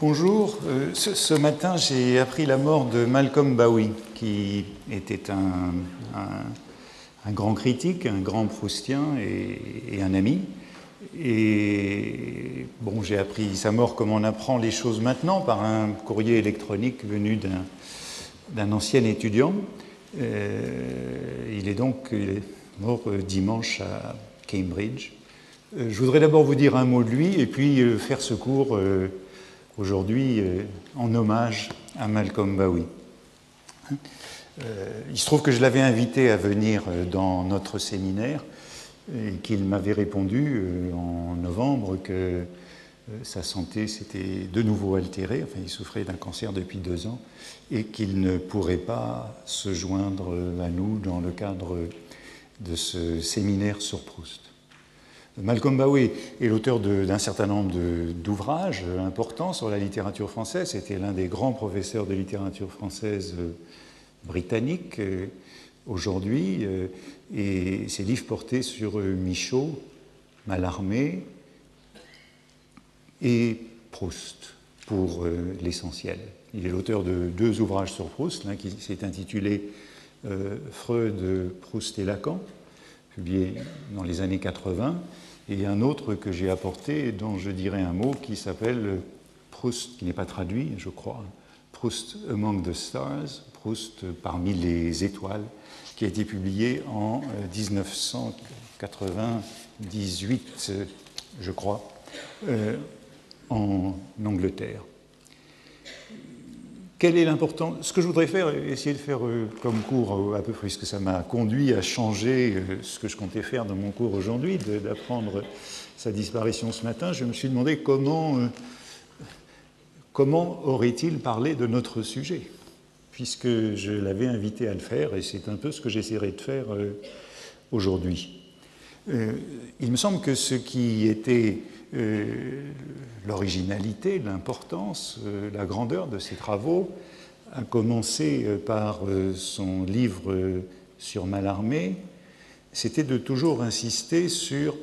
Bonjour. Euh, ce, matin, j'ai appris la mort de Malcolm Bowie, qui était un, grand critique, un grand proustien et, un ami. Et bon, j'ai appris sa mort comme on apprend les choses maintenant par un courrier électronique venu d'un ancien étudiant. Euh, il est donc mort euh, dimanche à Cambridge. je voudrais d'abord vous dire un mot de lui et puis faire ce cours aujourd'hui euh, en hommage à Malcolm Bowie. Euh, il se trouve que je l'avais invité à venir euh, dans notre séminaire et qu'il m'avait répondu en novembre que sa santé s'était de nouveau altérée, enfin il souffrait d'un cancer depuis deux ans, et qu'il ne pourrait pas se joindre à nous dans le cadre de ce séminaire sur Proust. Malcolm Bowie est l'auteur d'un certain nombre d'ouvrages importants sur la littérature française. C'était l'un des grands professeurs de littérature française euh, britannique euh, aujourd'hui. Euh, et ses livres portaient sur Michaud, Mallarmé et Proust pour l'essentiel. Il est l'auteur de deux ouvrages sur Proust, l'un qui s'est intitulé Freud, Proust et Lacan, publié dans les années 80, et un autre que j'ai apporté, dont je dirais un mot, qui s'appelle Proust, qui n'est pas traduit, je crois, Proust Among the Stars, Proust parmi les étoiles, qui a été publié en 1998, je crois, euh, en Angleterre. Quel est l'important Ce que je voudrais faire, essayer de faire euh, comme cours euh, à peu près, puisque ça m'a conduit à changer euh, ce que je comptais faire dans mon cours aujourd'hui, d'apprendre sa disparition ce matin, je me suis demandé comment, comment aurait-il parlé de notre sujet, puisque je l'avais invité à le faire, et c'est un peu ce que j'essaierai de faire aujourd'hui. Il me semble que ce qui était l'originalité, l'importance, euh, la grandeur de ses travaux, a commencé euh, par euh, son livre sur Mallarmé, c'était de toujours insister sur,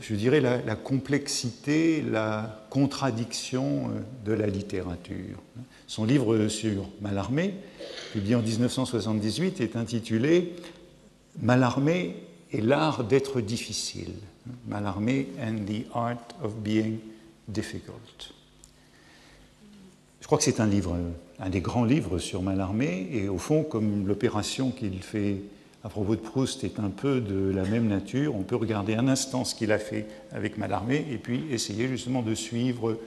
je dirais, la, complexité, la contradiction de la littérature. Son livre sur Mallarmé, publié en 1978, est intitulé Mallarmé et l'art d'être difficile. Mallarmé and the art of being difficult. Je crois que c'est un livre, un des grands livres sur Mallarmé, et au fond, comme l'opération qu'il fait à propos de Proust est un peu de la même nature, on peut regarder un instant ce qu'il a fait avec Mallarmé et puis essayer justement de suivre,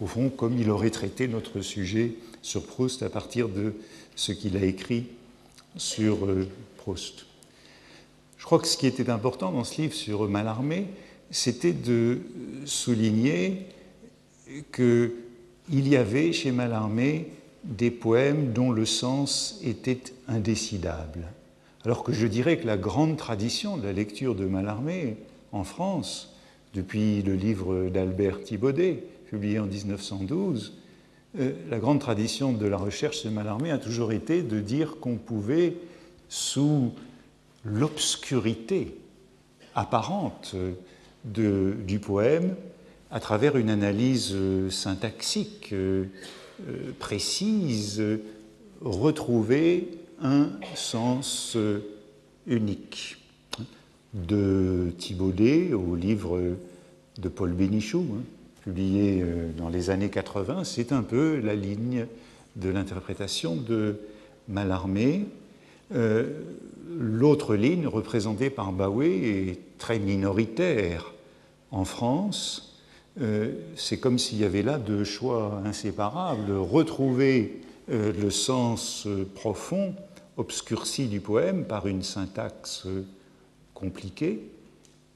au fond, comme il aurait traité notre sujet sur Proust à partir de ce qu'il a écrit sur euh, Proust. Je crois que ce qui était important dans ce livre sur Mallarmé, c'était de souligner qu'il y avait chez Mallarmé des poèmes dont le sens était indécidable. Alors que je dirais que la grande tradition de la lecture de Mallarmé en France, depuis le livre d'Albert Thibaudet, publié en 1912, euh, la grande tradition de la recherche de Mallarmé a toujours été de dire qu'on pouvait, sous l'obscurité apparente du poème à travers une analyse euh, syntaxique euh, euh, précise, retrouver un sens unique. De Thibaudet au livre de Paul Bénichou, hein, publié dans les années 80, c'est un peu la ligne de l'interprétation de Mallarmé. L'autre ligne, représentée par Baoué, est très minoritaire en France, euh, c'est comme s'il y avait là deux choix inséparables. Retrouver euh, le sens euh, profond, obscurci du poème par une syntaxe compliquée,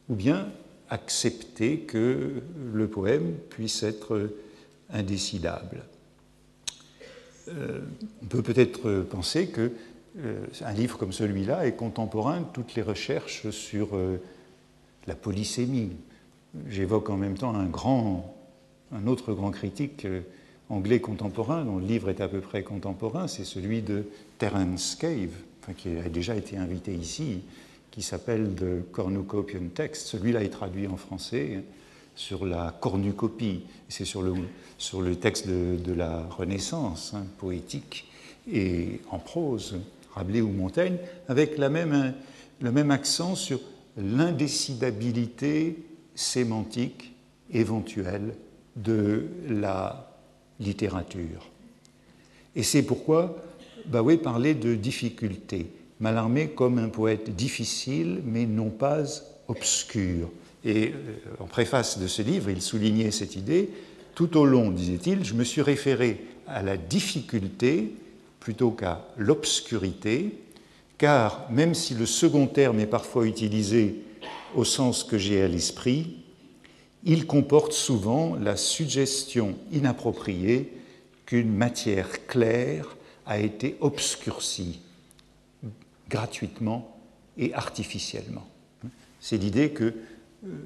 ou bien accepter que le poème puisse être indécidable. on peut peut-être penser que un livre comme celui-là est contemporain de toutes les recherches sur la polysémie, J'évoque en même temps un, autre grand critique euh, anglais contemporain, dont le livre est à peu près contemporain, c'est celui de Terence Cave, qui a déjà été invité ici, qui s'appelle The Cornucopian Text. Celui-là est traduit en français sur la cornucopie, c'est sur le, sur le texte de, la Renaissance hein, poétique et en prose, Rabelais ou Montaigne, avec la même, le même accent sur l'indécidabilité sémantique éventuelle de la littérature. Et c'est pourquoi Baoué parlait de difficulté. Mallarmé comme un poète difficile, mais non pas obscur. Et euh, en préface de ce livre, il soulignait cette idée. Tout au long, disait-il, je me suis référé à la difficulté plutôt qu'à l'obscurité, car même si le second terme est parfois utilisé au sens que j'ai à l'esprit, il comporte souvent la suggestion inappropriée qu'une matière claire a été obscurcie gratuitement et artificiellement. C'est l'idée que euh,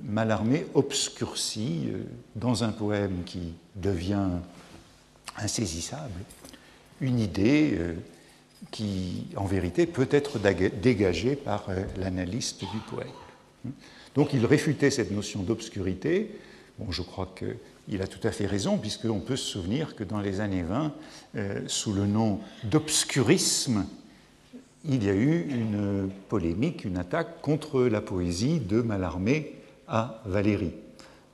Mallarmé obscurcit euh, dans un poème qui devient insaisissable une idée euh, qui, en vérité, peut être dégagée par l'analyste du poème. Donc il réfutait cette notion d'obscurité. Bon, je crois qu'il a tout à fait raison, puisqu'on peut se souvenir que dans les années 20, euh, sous le nom d'obscurisme, il y a eu une polémique, une attaque contre la poésie de Mallarmé à Valérie.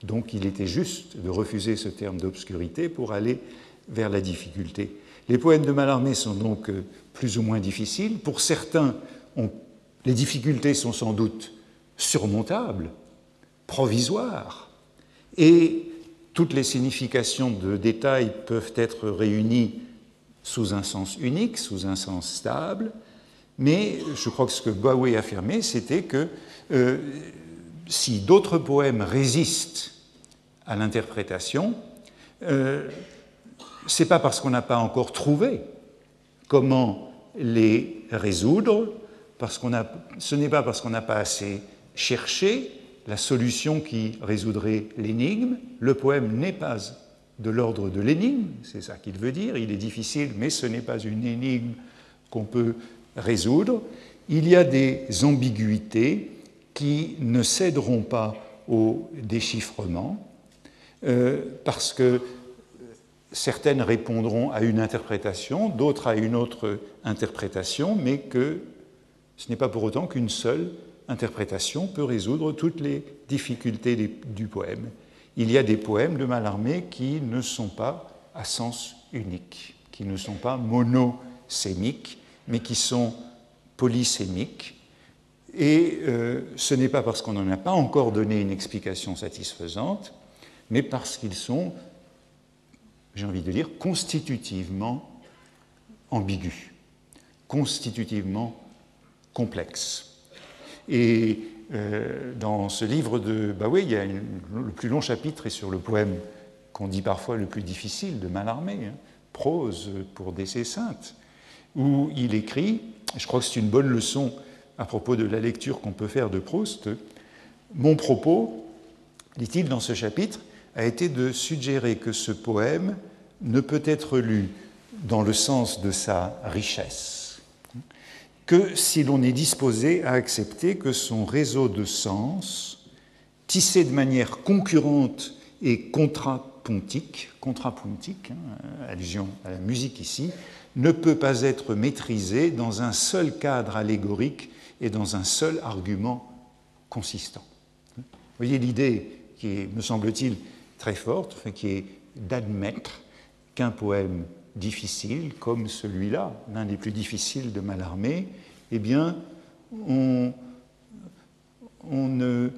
Donc il était juste de refuser ce terme d'obscurité pour aller vers la difficulté. Les poèmes de Mallarmé sont donc euh, plus ou moins difficiles. Pour certains, les difficultés sont sans doute surmontable, provisoire, et toutes les significations de détail peuvent être réunies sous un sens unique, sous un sens stable, mais je crois que ce que Bowie affirmait, c'était que euh, si d'autres poèmes résistent à l'interprétation, euh, ce n'est pas parce qu'on n'a pas encore trouvé comment les résoudre, parce a, ce n'est pas parce qu'on n'a pas assez chercher la solution qui résoudrait l'énigme. Le poème n'est pas de l'ordre de l'énigme, c'est ça qu'il veut dire. Il est difficile, mais ce n'est pas une énigme qu'on peut résoudre. Il y a des ambiguïtés qui ne céderont pas au déchiffrement, euh, parce que certaines répondront à une interprétation, d'autres à une autre interprétation, mais que ce n'est pas pour autant qu'une seule interprétation peut résoudre toutes les difficultés du poème. Il y a des poèmes de Mallarmé qui ne sont pas à sens unique, qui ne sont pas monosémiques, mais qui sont polysémiques. Et euh, ce n'est pas parce qu'on n'en a pas encore donné une explication satisfaisante, mais parce qu'ils sont, j'ai envie de dire, constitutivement ambigus, constitutivement complexes. Et euh, dans ce livre de bah oui, il y a le plus long chapitre est sur le poème qu'on dit parfois le plus difficile de Mallarmé, hein, Prose pour décès sainte, où il écrit, je crois que c'est une bonne leçon à propos de la lecture qu'on peut faire de Proust, mon propos, dit-il dans ce chapitre, a été de suggérer que ce poème ne peut être lu dans le sens de sa richesse que si l'on est disposé à accepter que son réseau de sens, tissé de manière concurrente et contrapuntique, contrapuntique, hein, allusion à la musique ici, ne peut pas être maîtrisé dans un seul cadre allégorique et dans un seul argument consistant. Vous voyez l'idée qui est, me semble-t-il, très forte, qui est d'admettre qu'un poème difficile, comme celui-là, l'un des plus difficiles de Mallarmé, eh bien, on, ne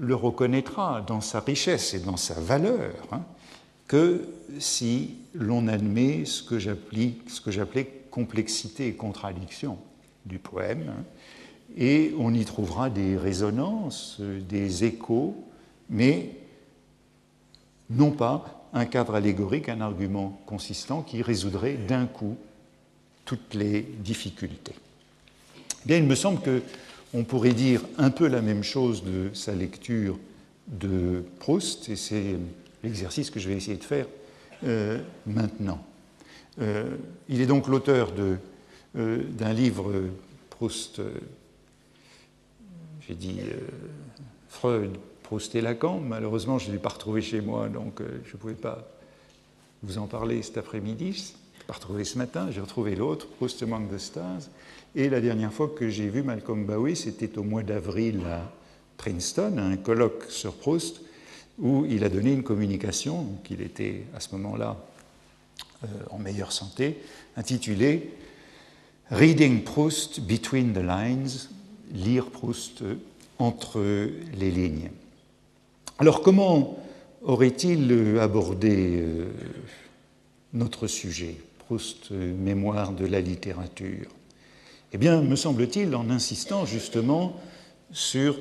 le reconnaîtra dans sa richesse et dans sa valeur hein, que si l'on admet ce que j'appelais complexité et contradiction du poème, hein, et on y trouvera des résonances, des échos, mais non pas un cadre allégorique, un argument consistant qui résoudrait d'un coup toutes les difficultés. Bien, il me semble qu'on pourrait dire un peu la même chose de sa lecture de Proust, et c'est l'exercice que je vais essayer de faire euh, maintenant. Euh, il est donc l'auteur euh, d'un livre, Proust, j'ai dit Freud, Proust et Lacan. Malheureusement, je ne l'ai pas retrouvé chez moi, donc je ne pouvais pas vous en parler cet après-midi. Je l'ai pas retrouvé ce matin. J'ai retrouvé l'autre, Proust Among the Stars. Et la dernière fois que j'ai vu Malcolm Bowie, c'était au mois d'avril à Princeton, un colloque sur Proust, où il a donné une communication, qu'il était à ce moment-là euh, en meilleure santé, intitulée Reading Proust Between the Lines, lire Proust entre les lignes. Alors comment aurait-il abordé euh, notre sujet, Proust, mémoire de la littérature? Eh bien, me semble-t-il, en insistant justement sur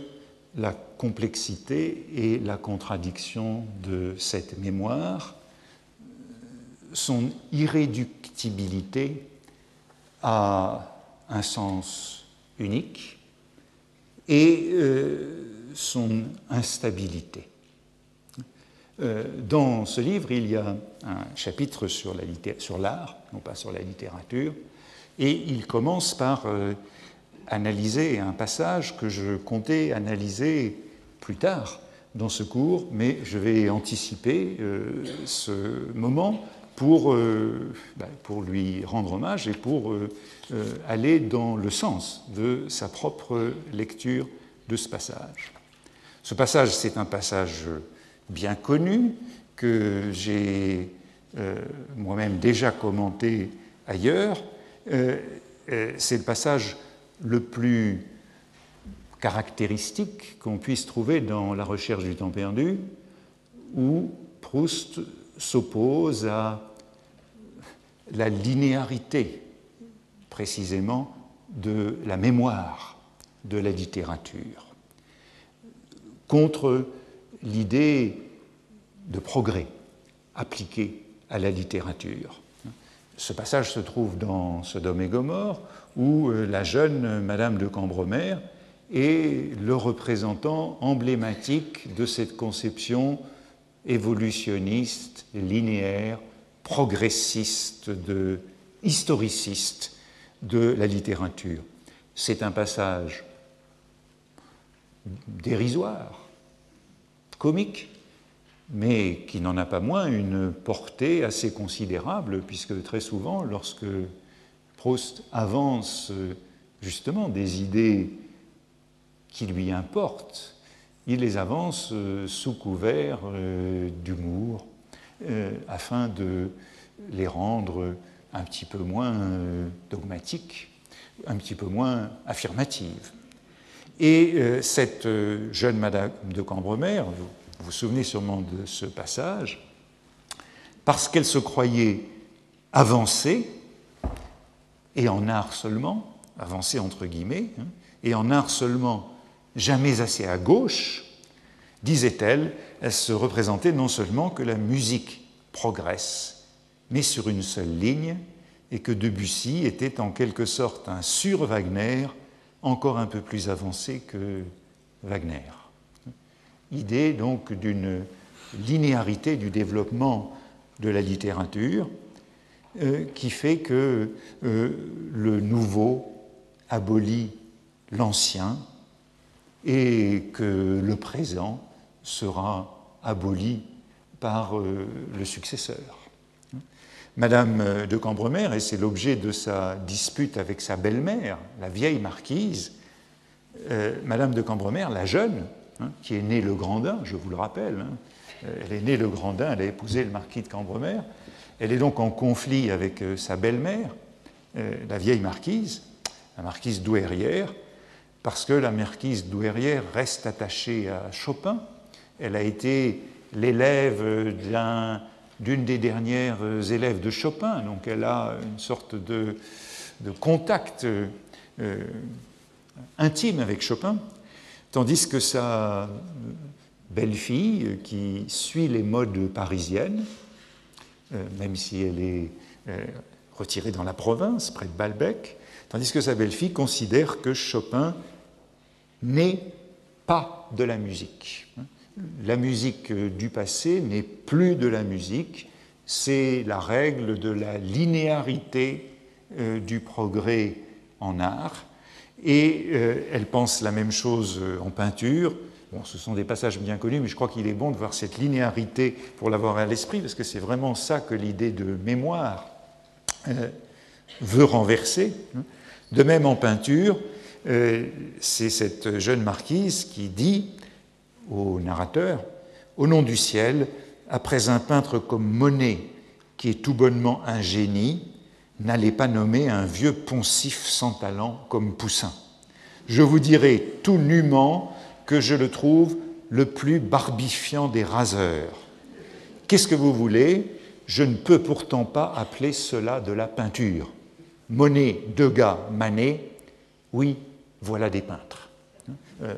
la complexité et la contradiction de cette mémoire, son irréductibilité à un sens unique et euh, son instabilité. Euh, dans ce livre, il y a un chapitre sur l'art, non pas sur la littérature, et il commence par euh, analyser un passage que je comptais analyser plus tard dans ce cours, mais je vais anticiper euh, ce moment pour, ben, pour, lui rendre hommage et pour aller dans le sens de sa propre lecture de ce passage. Ce passage, c'est un passage bien connu que j'ai moi-même déjà commenté ailleurs. c'est le passage le plus caractéristique qu'on puisse trouver dans la recherche du temps perdu, où Proust s'oppose à la linéarité précisément de la mémoire de la littérature, contre l'idée de progrès appliqué à la littérature. Ce passage se trouve dans Sodome et Gomorre, où euh, la jeune Madame de Cambremer est le représentant emblématique de cette conception évolutionniste, linéaire, progressiste, de, historiciste de la littérature. C'est un passage dérisoire, comique, mais qui n'en a pas moins une portée assez considérable, puisque très souvent, lorsque Proust avance euh, justement des idées qui lui importent, il les avance euh, sous couvert euh, d'humour, afin de les rendre un petit peu moins dogmatiques, un petit peu moins affirmatives. Et cette jeune Madame de Cambremer, vous vous souvenez sûrement de ce passage, parce qu'elle se croyait avancée, et en art seulement, avancé entre guillemets, hein, et en art seulement jamais assez à gauche, disait-elle, elle se représentait non seulement que la musique progresse, mais sur une seule ligne, et que Debussy était en quelque sorte un sur-Wagner encore un peu plus avancé que Wagner. Idée donc d'une linéarité du développement de la littérature euh, qui fait que euh, le nouveau abolit l'ancien et que le présent sera aboli par euh, le successeur. Madame de Cambremer, et c'est l'objet de sa dispute avec sa belle-mère, la vieille marquise, Madame de Cambremer, la jeune, hein, qui est née le Grandin, je vous le rappelle, hein, elle est née le Grandin, elle a épousé le marquis de Cambremer, elle est donc en conflit avec euh, sa belle-mère, euh, la vieille marquise, la marquise douairière, parce que la marquise douairière reste attachée à Chopin. Elle a été l'élève d'une des dernières élèves de Chopin, donc elle a une sorte de, contact euh, intime avec Chopin, tandis que sa belle-fille, qui suit les modes parisiennes, euh, même si elle est euh, retirée dans la province, près de Balbec, tandis que sa belle-fille considère que Chopin n'est pas de la musique. La musique du passé n'est plus de la musique, c'est la règle de la linéarité euh, du progrès en art. Et elle pense la même chose en peinture, Bon, ce sont des passages bien connus, mais je crois qu'il est bon de voir cette linéarité pour l'avoir à l'esprit, parce que c'est vraiment ça que l'idée de mémoire euh, veut renverser. De même en peinture, euh, c'est cette jeune marquise qui dit au narrateur, au nom du ciel, après un peintre comme Monet, qui est tout bonnement un génie, n'allez pas nommer un vieux poncif sans talent comme Poussin. Je vous dirai tout nûment que je le trouve le plus barbifiant des raseurs. Qu'est-ce que vous voulez? Je ne peux pourtant pas appeler cela de la peinture. Monet, Degas, Manet, oui, voilà des peintres. Euh,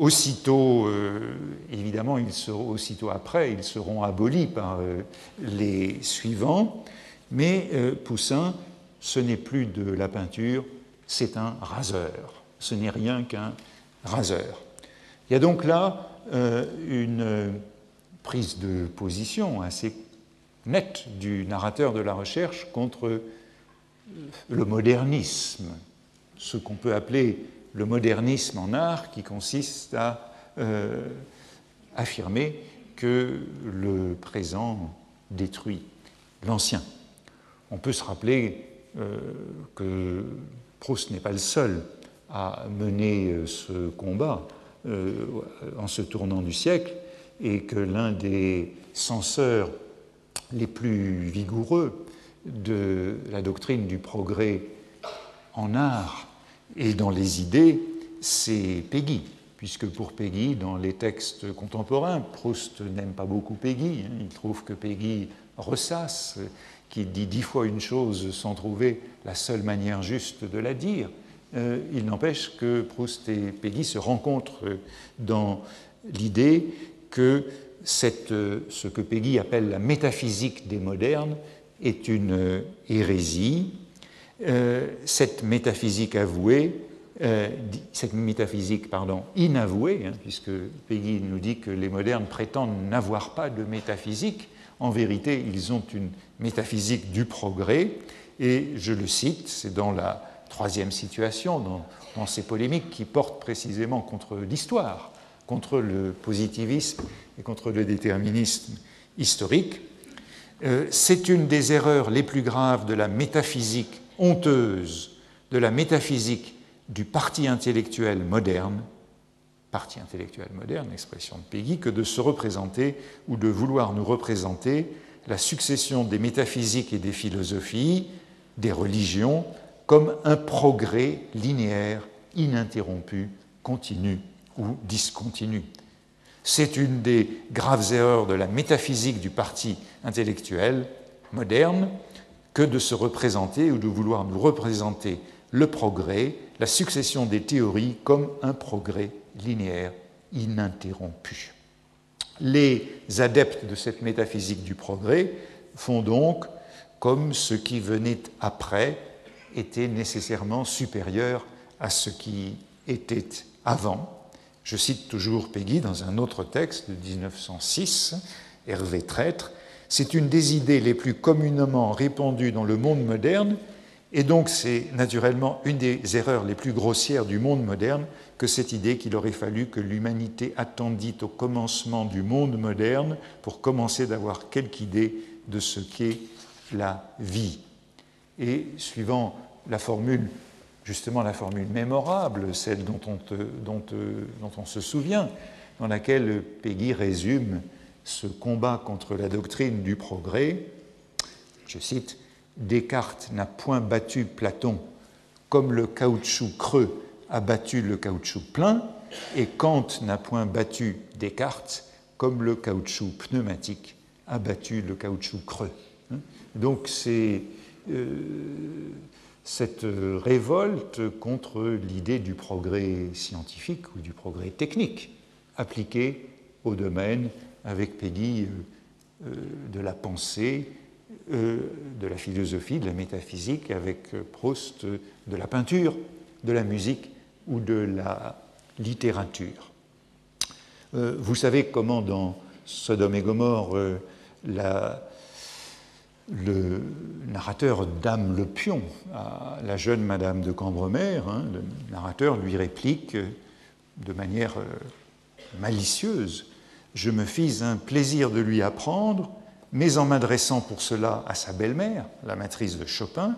aussitôt, euh, évidemment, ils seront, aussitôt après, ils seront abolis par euh, les suivants, mais Poussin, ce n'est plus de la peinture, c'est un raseur. Ce n'est rien qu'un raseur. Il y a donc là euh, une prise de position assez nette du narrateur de la recherche contre le modernisme, ce qu'on peut appeler le modernisme en art, qui consiste à euh, affirmer que le présent détruit l'ancien. On peut se rappeler euh, que Proust n'est pas le seul à mener euh, ce combat en se tournant du siècle et que l'un des censeurs les plus vigoureux de la doctrine du progrès en art et dans les idées, c'est Peggy, puisque pour Peggy, dans les textes contemporains, Proust n'aime pas beaucoup Peggy, hein. il trouve que Peggy ressasse, qu'il dit dix fois une chose sans trouver la seule manière juste de la dire. Euh, il n'empêche que Proust et Peggy se rencontrent dans l'idée que euh, ce que Peggy appelle la métaphysique des modernes est une hérésie. Euh, cette métaphysique avouée, cette métaphysique pardon, inavouée, hein, puisque Peggy nous dit que les modernes prétendent n'avoir pas de métaphysique, en vérité ils ont une métaphysique du progrès, et je le cite, c'est dans la troisième situation, dans, ces polémiques qui portent précisément contre l'histoire, contre le positivisme et contre le déterminisme historique. Euh, c'est une des erreurs les plus graves de la métaphysique honteuse, de la métaphysique du parti intellectuel moderne, parti intellectuel moderne, expression de Peggy, que de se représenter ou de vouloir nous représenter la succession des métaphysiques et des philosophies, des religions, comme un progrès linéaire, ininterrompu, continu ou discontinu. C'est une des graves erreurs de la métaphysique du parti intellectuel moderne que de se représenter ou de vouloir nous représenter le progrès, la succession des théories comme un progrès linéaire ininterrompu. Les adeptes de cette métaphysique du progrès font donc comme ce qui venait après était nécessairement supérieur à ce qui était avant. Je cite toujours Peggy dans un autre texte de 1906, Hervé Traître, c'est une des idées les plus communément répandues dans le monde moderne, et donc c'est naturellement une des erreurs les plus grossières du monde moderne que cette idée qu'il aurait fallu que l'humanité attendit au commencement du monde moderne pour commencer d'avoir quelque idée de ce qu'est la vie. Et suivant la formule, justement la formule mémorable, celle dont on, dont on se souvient, dans laquelle Peggy résume ce combat contre la doctrine du progrès, je cite, Descartes n'a point battu Platon comme le caoutchouc creux a battu le caoutchouc plein, et Kant n'a point battu Descartes comme le caoutchouc pneumatique a battu le caoutchouc creux. Donc c'est euh, cette révolte contre l'idée du progrès scientifique ou du progrès technique appliqué au domaine, avec Peggy, euh, euh, de la pensée, de la philosophie, de la métaphysique, avec Proust, de la peinture, de la musique ou de la littérature. Vous savez comment dans Sodome et Gomorre, le narrateur Dame le Pion à la jeune Madame de Cambremer, hein, le narrateur lui réplique de manière euh, malicieuse, je me fis un plaisir de lui apprendre, mais en m'adressant pour cela à sa belle-mère, la matrice de Chopin,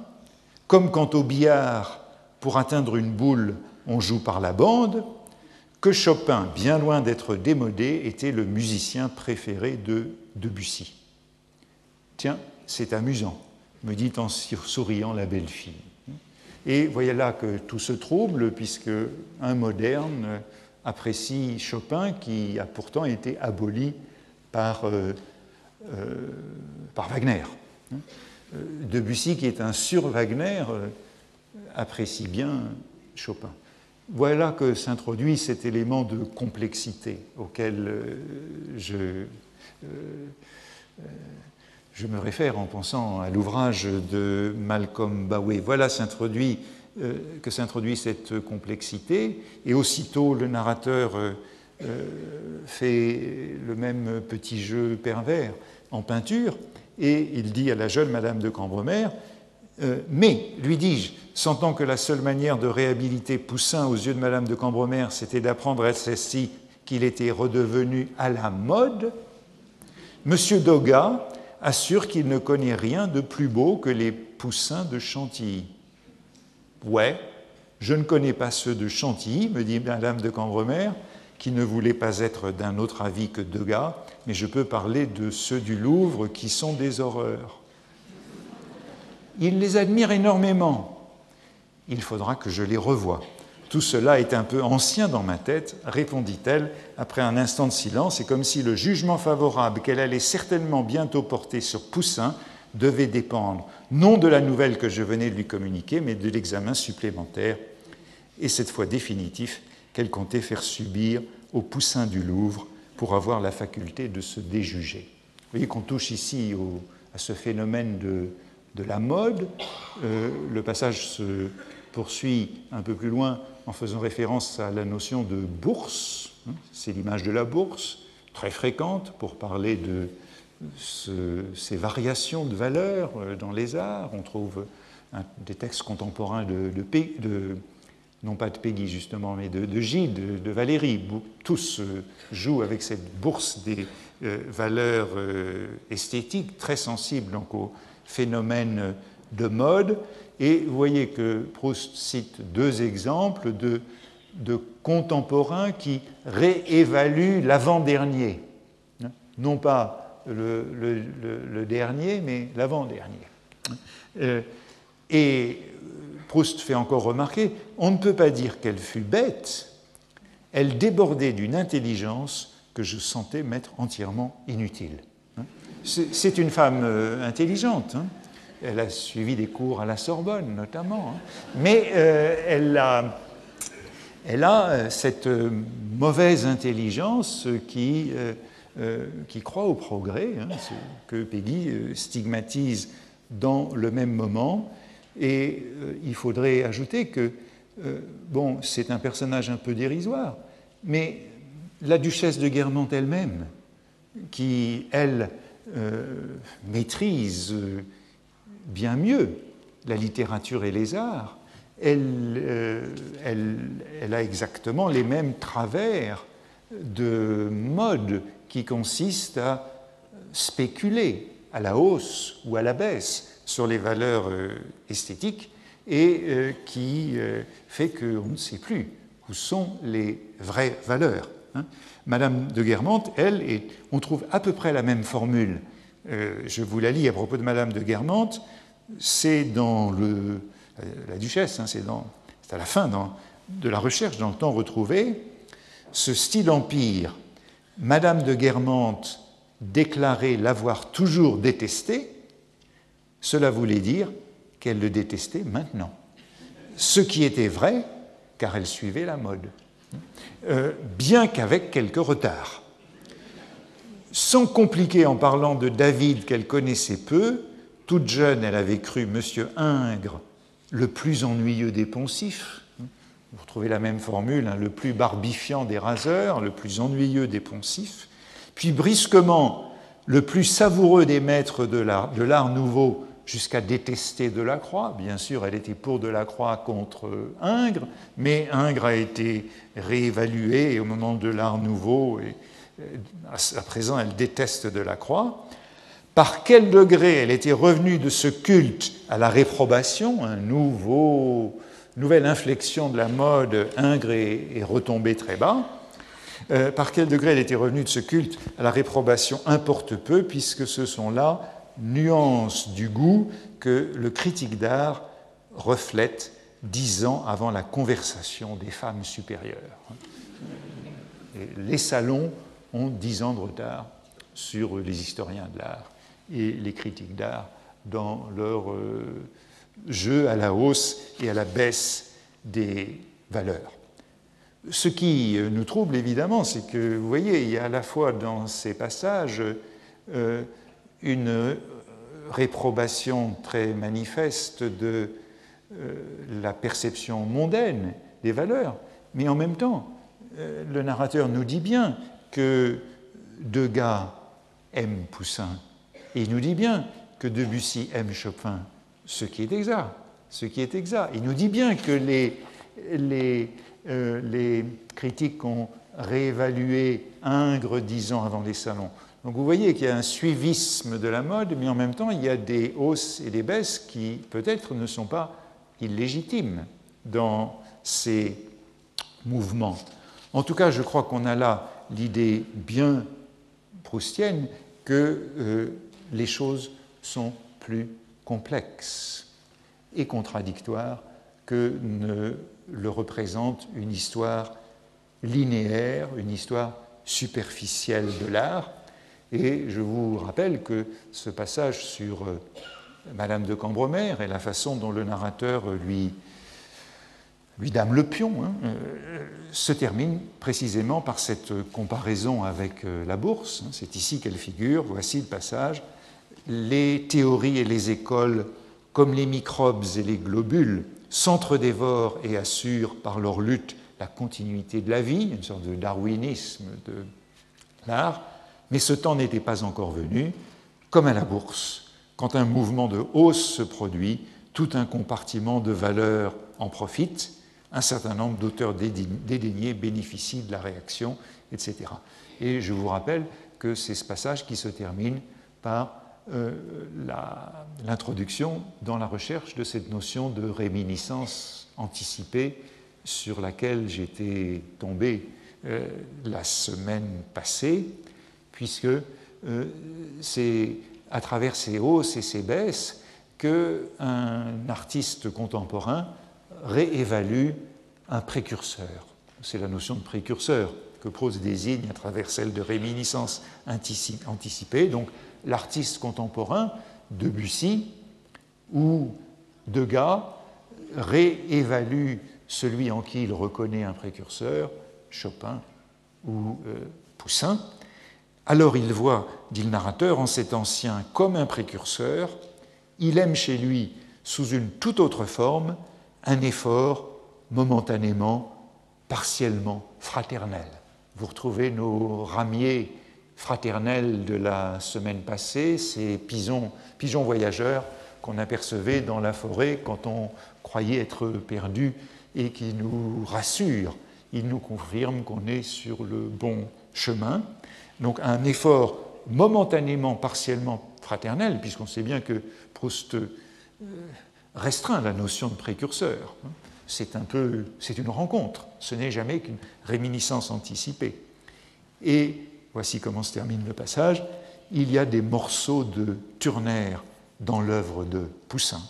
comme quand au billard, pour atteindre une boule, on joue par la bande, que Chopin, bien loin d'être démodé, était le musicien préféré de Debussy. Tiens, c'est amusant, me dit en souriant la belle fille. Et voyez là que tout se trouble, puisque un moderne apprécie Chopin qui a pourtant été aboli par, euh, euh, Wagner. Debussy, qui est un sur-Wagner, euh, apprécie bien Chopin. Voilà que s'introduit cet élément de complexité auquel je, je me réfère en pensant à l'ouvrage de Malcolm Bowie. Voilà s'introduit que s'introduit cette complexité, et aussitôt le narrateur euh, euh, fait le même petit jeu pervers en peinture, et il dit à la jeune Madame de Cambremer, mais, lui dis-je, sentant que la seule manière de réhabiliter Poussin aux yeux de Madame de Cambremer, c'était d'apprendre à celle-ci qu'il était redevenu à la mode, Monsieur Doga assure qu'il ne connaît rien de plus beau que les poussins de Chantilly. Ouais, je ne connais pas ceux de Chantilly, me dit Madame de Cambremer, qui ne voulait pas être d'un autre avis que Degas, mais je peux parler de ceux du Louvre qui sont des horreurs. Il les admire énormément. Il faudra que je les revoie. Tout cela est un peu ancien dans ma tête, répondit-elle après un instant de silence, et comme si le jugement favorable qu'elle allait certainement bientôt porter sur Poussin devait dépendre non de la nouvelle que je venais de lui communiquer, mais de l'examen supplémentaire, et cette fois définitif, qu'elle comptait faire subir au Poussin du Louvre pour avoir la faculté de se déjuger. Vous voyez qu'on touche ici à ce phénomène de, la mode. Euh, le passage se poursuit un peu plus loin en faisant référence à la notion de bourse. Hein, c'est l'image de la bourse, très fréquente pour parler de ces variations de valeur euh, dans les arts. On trouve des textes contemporains de, de, non pas de Peggy justement, mais de, Gide, de, Valérie. Tous euh, jouent avec cette bourse des euh, valeurs esthétiques, très sensibles donc au phénomène de mode. Et vous voyez que Proust cite deux exemples de, de contemporains qui réévaluent l'avant-dernier. Non pas le, dernier, mais l'avant-dernier. Euh, et Proust fait encore remarquer, on ne peut pas dire qu'elle fut bête, elle débordait d'une intelligence que je sentais m'être entièrement inutile. Hein. C'est une femme euh, intelligente, hein. elle a suivi des cours à la Sorbonne notamment, mais euh, elle a, elle a cette mauvaise intelligence qui euh, qui croit au progrès, hein, ce que Peggy euh, stigmatise dans le même moment. Et euh, il faudrait ajouter que, bon, c'est un personnage un peu dérisoire, mais la duchesse de Guermantes elle-même, qui, elle, maîtrise bien mieux la littérature et les arts, elle, a exactement les mêmes travers de mode qui consiste à spéculer à la hausse ou à la baisse sur les valeurs euh, esthétiques et euh, qui euh, fait qu'on ne sait plus où sont les vraies valeurs. Hein. Madame de Guermantes, elle, on trouve à peu près la même formule. je vous la lis à propos de Madame de Guermantes. C'est dans le, la Duchesse, hein, c'est à la fin de la recherche dans le temps retrouvé. Ce style empire Madame de Guermantes déclarait l'avoir toujours détesté, cela voulait dire qu'elle le détestait maintenant. Ce qui était vrai, car elle suivait la mode, euh, bien qu'avec quelques retards. Sans compliquer en parlant de David qu'elle connaissait peu, toute jeune, elle avait cru Monsieur Ingres le plus ennuyeux des poncifs, vous retrouvez la même formule, hein, le plus barbifiant des raseurs, le plus ennuyeux des poncifs, puis brusquement le plus savoureux des maîtres de l'art nouveau, jusqu'à détester Delacroix. Bien sûr, elle était pour Delacroix contre Ingres, mais Ingres a été réévalué au moment de l'Art nouveau, et à présent, elle déteste Delacroix. Par quel degré elle était revenue de ce culte à la réprobation, un nouveau, nouvelle inflexion de la mode, Ingres est, retombée très bas. Euh, par quel degré elle était revenue de ce culte à la réprobation importe peu, puisque ce sont là nuances du goût que le critique d'art reflète dix ans avant la conversation des femmes supérieures. les salons ont dix ans de retard sur les historiens de l'art et les critiques d'art dans leur euh, jeu à la hausse et à la baisse des valeurs. Ce qui euh, nous trouble évidemment, c'est que, vous voyez, il y a à la fois dans ces passages euh, une réprobation très manifeste de la perception mondaine des valeurs, mais en même temps, le narrateur nous dit bien que Degas aime Poussin et il nous dit bien que Debussy aime Chopin, ce qui est exact. Ce qui est exact. Il nous dit bien que euh, les critiques ont réévalué Ingres dix ans avant les salons. Donc vous voyez qu'il y a un suivisme de la mode, mais en même temps il y a des hausses et des baisses qui peut-être ne sont pas illégitimes dans ces mouvements. En tout cas, je crois qu'on a là l'idée bien proustienne que euh, les choses sont plus complexes et contradictoires que ne le représente une histoire linéaire, une histoire superficielle de l'art. Et je vous rappelle que ce passage sur euh, Madame de Cambremer et la façon dont le narrateur lui, lui dame le pion hein, euh, se termine précisément par cette comparaison avec euh, la bourse. C'est ici qu'elle figure. Voici le passage les théories et les écoles, comme les microbes et les globules, s'entredévorent et assurent par leur lutte la continuité de la vie, une sorte de darwinisme de l'art, mais ce temps n'était pas encore venu, comme à la bourse. Quand un mouvement de hausse se produit, tout un compartiment de valeurs en profite, un certain nombre d'auteurs dédaignés bénéficient de la réaction, etc. Et je vous rappelle que c'est ce passage qui se termine par l'introduction dans la recherche de cette notion de réminiscence anticipée sur laquelle j'étais tombé euh, la semaine passée, puisque euh, c'est à travers ces hausses et ces baisses qu'un artiste contemporain réévalue un précurseur. C'est la notion de précurseur que Proust désigne à travers celle de réminiscence anticipée. Donc l'artiste contemporain, Debussy ou Degas, réévalue celui en qui il reconnaît un précurseur, Chopin ou euh, Poussin. Alors il voit, dit le narrateur, en cet ancien comme un précurseur, il aime chez lui, sous une toute autre forme, un effort momentanément, partiellement fraternel. Vous retrouvez nos ramiers fraternels de la semaine passée, ces pigeons, pigeons voyageurs qu'on apercevait dans la forêt quand on croyait être perdu et qui nous rassurent. Ils nous confirment qu'on est sur le bon chemin. Donc un effort momentanément, partiellement fraternel, puisqu'on sait bien que Proust euh, restreint la notion de précurseur. C'est un peu, c'est une rencontre. Ce n'est jamais qu'une réminiscence anticipée. Et Voici comment se termine le passage. Il y a des morceaux de Turner dans l'œuvre de Poussin,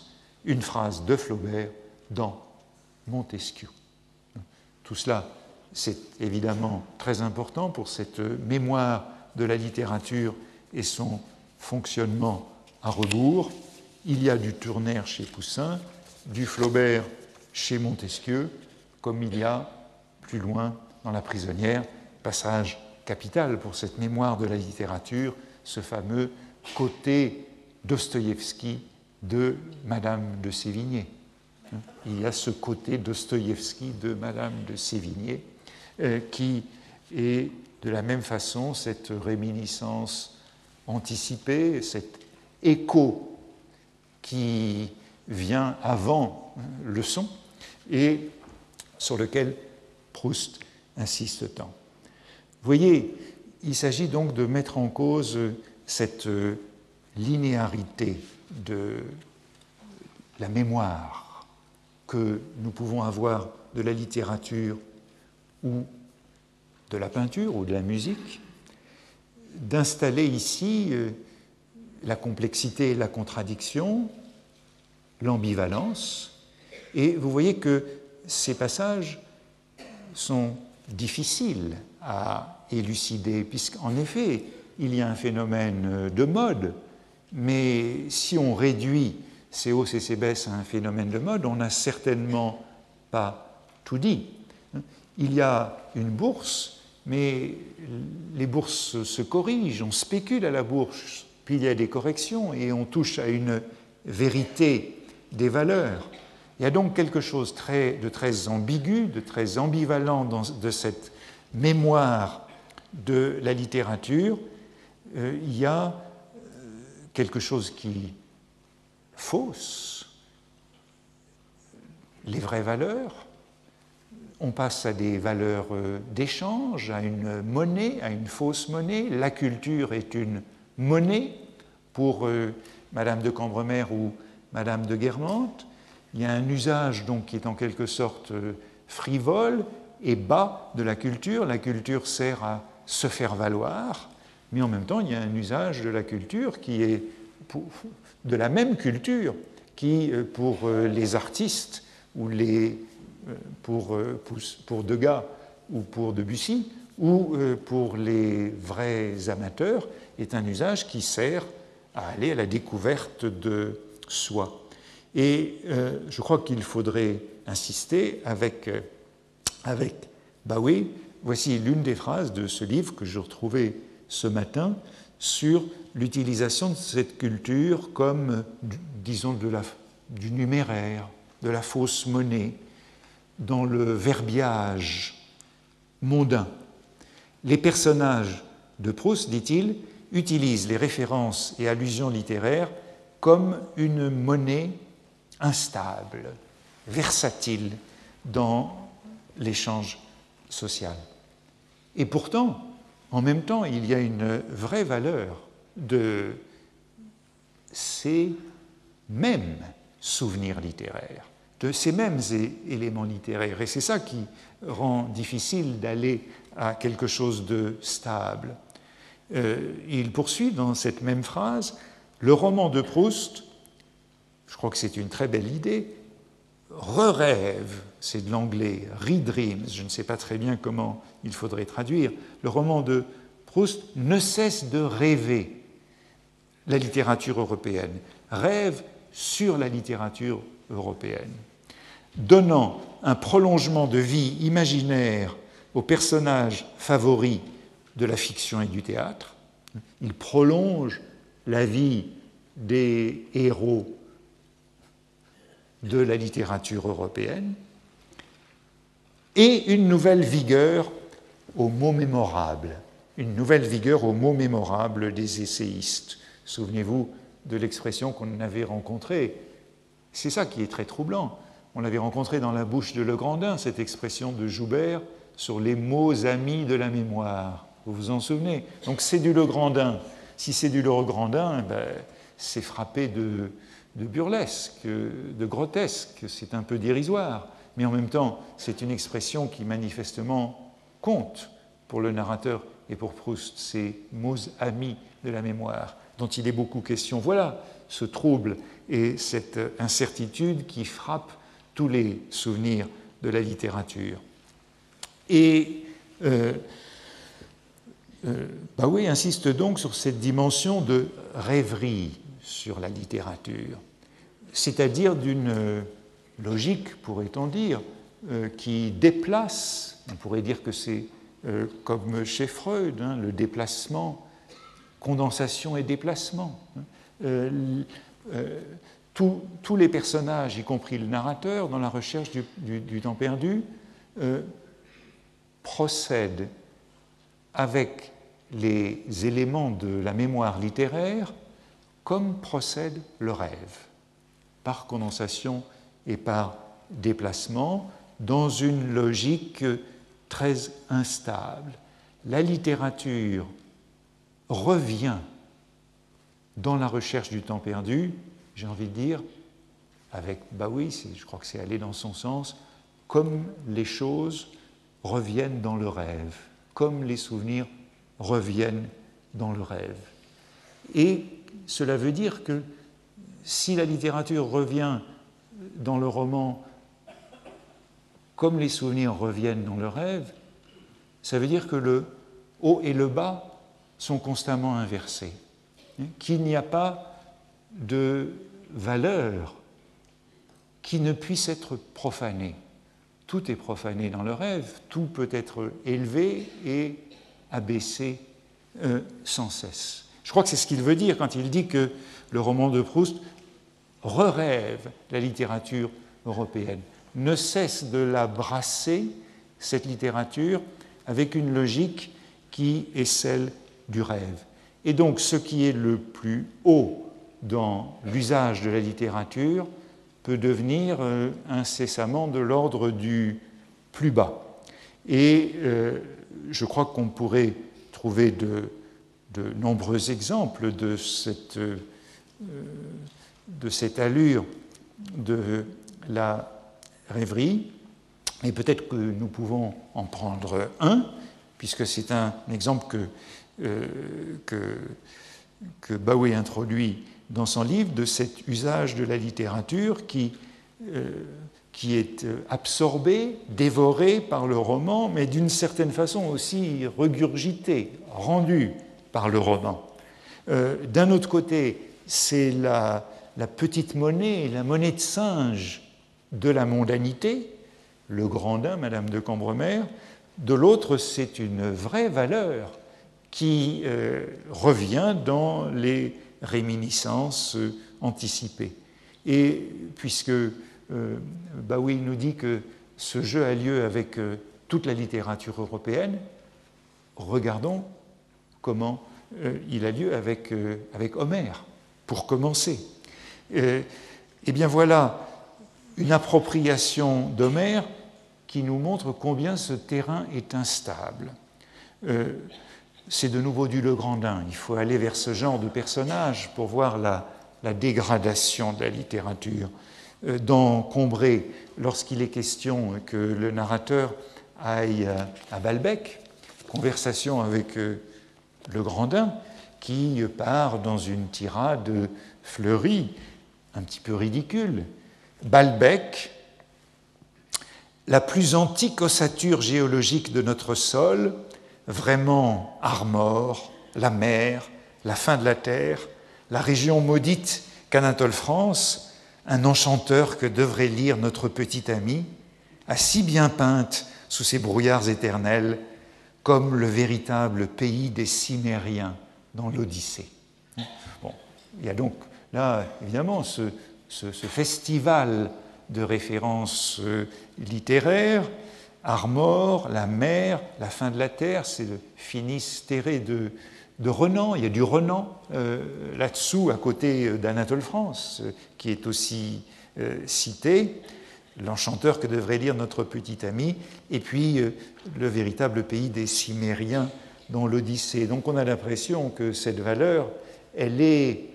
une phrase de Flaubert dans Montesquieu. Tout cela, c'est évidemment très important pour cette mémoire de la littérature et son fonctionnement à rebours. Il y a du Turner chez Poussin, du Flaubert chez Montesquieu, comme il y a plus loin dans La prisonnière, passage capital pour cette mémoire de la littérature, ce fameux côté Dostoïevski de Madame de Sévigné. Il y a ce côté Dostoïevski de Madame de Sévigné euh, qui est de la même façon cette réminiscence anticipée, cet écho qui vient avant le son et sur lequel Proust insiste tant. Vous voyez, il s'agit donc de mettre en cause cette linéarité de la mémoire que nous pouvons avoir de la littérature ou de la peinture ou de la musique, d'installer ici euh, la complexité et la contradiction, l'ambivalence, et vous voyez que ces passages sont difficiles à élucider, puisqu'en effet, il y a un phénomène de mode, mais si on réduit ces hausses et ces baisses à un phénomène de mode, on n'a certainement pas tout dit. Il y a une bourse, mais les bourses se corrigent, on spécule à la bourse, puis il y a des corrections et on touche à une vérité des valeurs. Il y a donc quelque chose de très ambigu, de très ambivalent dans, de cette mémoire de la littérature. Euh, il y a euh, quelque chose qui fausse les vraies valeurs. On passe à des valeurs euh, d'échange, à une monnaie, à une fausse monnaie. La culture est une monnaie pour Madame de Cambremer ou Madame de Guermantes. Il y a un usage donc qui est en quelque sorte euh, frivole et bas de la culture. La culture sert à se faire valoir, mais en même temps, il y a un usage de la culture qui est de la même culture qui, euh, pour euh, les artistes ou les, pour, pour Degas ou pour Debussy, ou pour les vrais amateurs, est un usage qui sert à aller à la découverte de soi. Et euh, je crois qu'il faudrait insister avec, euh, avec Bowie. Voici l'une des phrases de ce livre que je retrouvais ce matin sur l'utilisation de cette culture comme, disons, de la, du numéraire, de la fausse monnaie, dans le verbiage mondain. Les personnages de Proust, dit-il, utilisent les références et allusions littéraires comme une monnaie instable, versatile dans l'échange social. Et pourtant, en même temps, il y a une vraie valeur de ces mêmes souvenirs littéraires, de ces mêmes éléments littéraires. Et c'est ça qui rend difficile d'aller à quelque chose de stable. Euh, il poursuit dans cette même phrase, le roman de Proust je crois que c'est une très belle idée, re-rêve, c'est de l'anglais, redreams, je ne sais pas très bien comment il faudrait traduire, le roman de Proust ne cesse de rêver. La littérature européenne, rêve sur la littérature européenne, donnant un prolongement de vie imaginaire aux personnages favoris de la fiction et du théâtre. Il prolonge la vie des héros de la littérature européenne, et une nouvelle vigueur aux mots mémorables, une nouvelle vigueur aux mots mémorables des essayistes. Souvenez-vous de l'expression qu'on avait rencontrée. C'est ça qui est très troublant. On l'avait rencontré dans la bouche de Legrandin, cette expression de Joubert sur les mots amis de la mémoire. Vous vous en souvenez? Donc c'est du Legrandin. Si c'est du Legrandin, ben, c'est frappé de, de burlesque, de grotesque, c'est un peu dérisoire, mais en même temps, c'est une expression qui manifestement compte pour le narrateur et pour Proust, ces mots amis de la mémoire, dont il est beaucoup question. Voilà ce trouble et cette incertitude qui frappe tous les souvenirs de la littérature. Et euh, euh insiste donc sur cette dimension de rêverie sur la littérature, c'est-à-dire d'une logique, pourrait-on dire, euh, qui déplace, on pourrait dire que c'est euh, comme chez Freud, hein, le déplacement, condensation et déplacement. Hein. Euh, tous les personnages, y compris le narrateur, dans la recherche du temps perdu, procèdent avec les éléments de la mémoire littéraire comme procède le rêve. par condensation et par déplacement, dans une logique très instable. La littérature revient dans la recherche du temps perdu, j'ai envie de dire, avec Bowie, je crois que c'est aller dans son sens, comme les choses reviennent dans le rêve, comme les souvenirs reviennent dans le rêve. Et cela veut dire que si la littérature revient dans le roman comme les souvenirs reviennent dans le rêve, ça veut dire que le haut et le bas sont constamment inversés, hein, qu'il n'y a pas de valeur qui ne puisse être profanée. Tout est profané dans le rêve, tout peut être élevé et abaissé euh, sans cesse. Je crois que c'est ce qu'il veut dire quand il dit que le roman de Proust re-rêve la littérature européenne, ne cesse de la brasser, cette littérature, avec une logique qui est celle du rêve. Et donc ce qui est le plus haut dans l'usage de la littérature peut devenir euh, incessamment de l'ordre du plus bas. Et euh, je crois qu'on pourrait trouver de, nombreux exemples de cette, euh, de cette allure de la rêverie. Et peut-être que nous pouvons en prendre un, puisque c'est un exemple que, euh, que, que, Bowie introduit dans son livre, de cet usage de la littérature qui, euh, qui est absorbé, dévoré par le roman, mais d'une certaine façon aussi regurgité, rendu par le roman. Euh, d'un autre côté, c'est la, petite monnaie, la monnaie de singe de la mondanité, le grandin, Madame de Cambremer, de l'autre, c'est une vraie valeur qui euh, revient dans les réminiscences euh, anticipées. Et puisque Bowie nous dit que ce jeu a lieu avec toute la littérature européenne, regardons comment il a lieu avec, avec Homère, pour commencer. eh bien voilà une appropriation d'Homère qui nous montre combien ce terrain est instable. Euh, c'est de nouveau du Legrandin. Il faut aller vers ce genre de personnage pour voir la, dégradation de la littérature. Euh, dans Combré, lorsqu'il est question que le narrateur aille à, Balbec, conversation avec euh, le Grandin, qui part dans une tirade fleurie, un petit peu ridicule, Balbec, la plus antique ossature géologique de notre sol, vraiment Armor, la mer, la fin de la terre, la région maudite qu'Anatole France, un enchanteur que devrait lire notre petit ami, a si bien peinte sous ses brouillards éternels comme le véritable pays des Cimériens dans l'Odyssée. Bon, il y a donc là, évidemment, ce, festival de références euh, littéraires, Armor, la mer, la fin de la terre, c'est le Finistéré de, de Renan. Il y a du Renan euh, là-dessous, à côté d'Anatole France, euh, qui est aussi cité. L'enchanteur que devrait lire notre petit ami, et puis le véritable pays des Cimériens dans l'Odyssée. Donc on a l'impression que cette valeur, elle est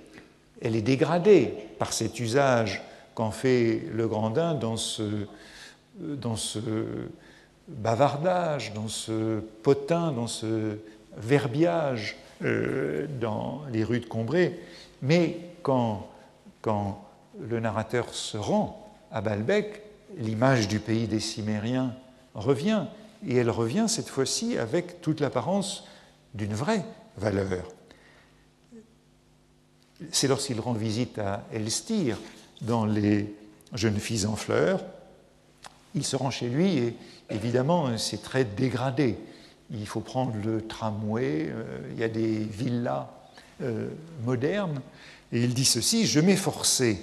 elle est dégradée par cet usage qu'en fait le Grandin dans ce, dans ce bavardage, dans ce potin, dans ce verbiage euh, dans les rues de Combray. Mais quand, quand le narrateur se rend à Balbec, l'image du pays des Cimériens revient, et elle revient cette fois-ci avec toute l'apparence d'une vraie valeur c'est lorsqu'il rend visite à Elstir dans Les jeunes filles en fleurs. Il se rend chez lui et évidemment c'est très dégradé. Il faut prendre le tramway, euh, il y a des villas euh, modernes. Et il dit ceci, je m'efforçais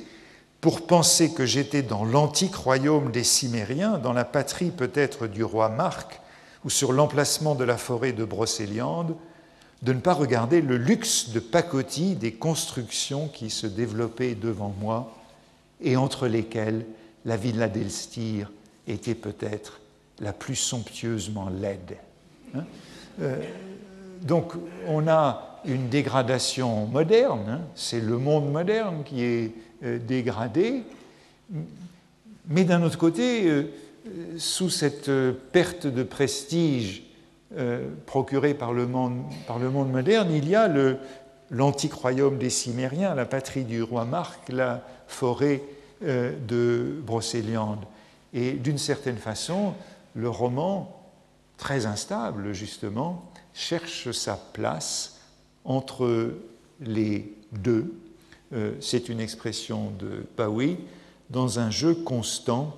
pour penser que j'étais dans l'antique royaume des Cimériens, dans la patrie peut-être du roi Marc, ou sur l'emplacement de la forêt de Brocéliande, de ne pas regarder le luxe de pacotille des constructions qui se développaient devant moi et entre lesquelles la villa d'Elstir était peut-être la plus somptueusement laide. Hein. Euh, donc on a une dégradation moderne, hein. c'est le monde moderne qui est euh, dégradé, mais d'un autre côté, euh, sous cette perte de prestige procurée par le, monde, moderne, il y a l'antique royaume des Cimériens, la patrie du roi Marc, la forêt de Brocéliande. Et d'une certaine façon, le roman, très instable justement, cherche sa place entre les deux. Euh, c'est une expression de Bowie, dans un jeu constant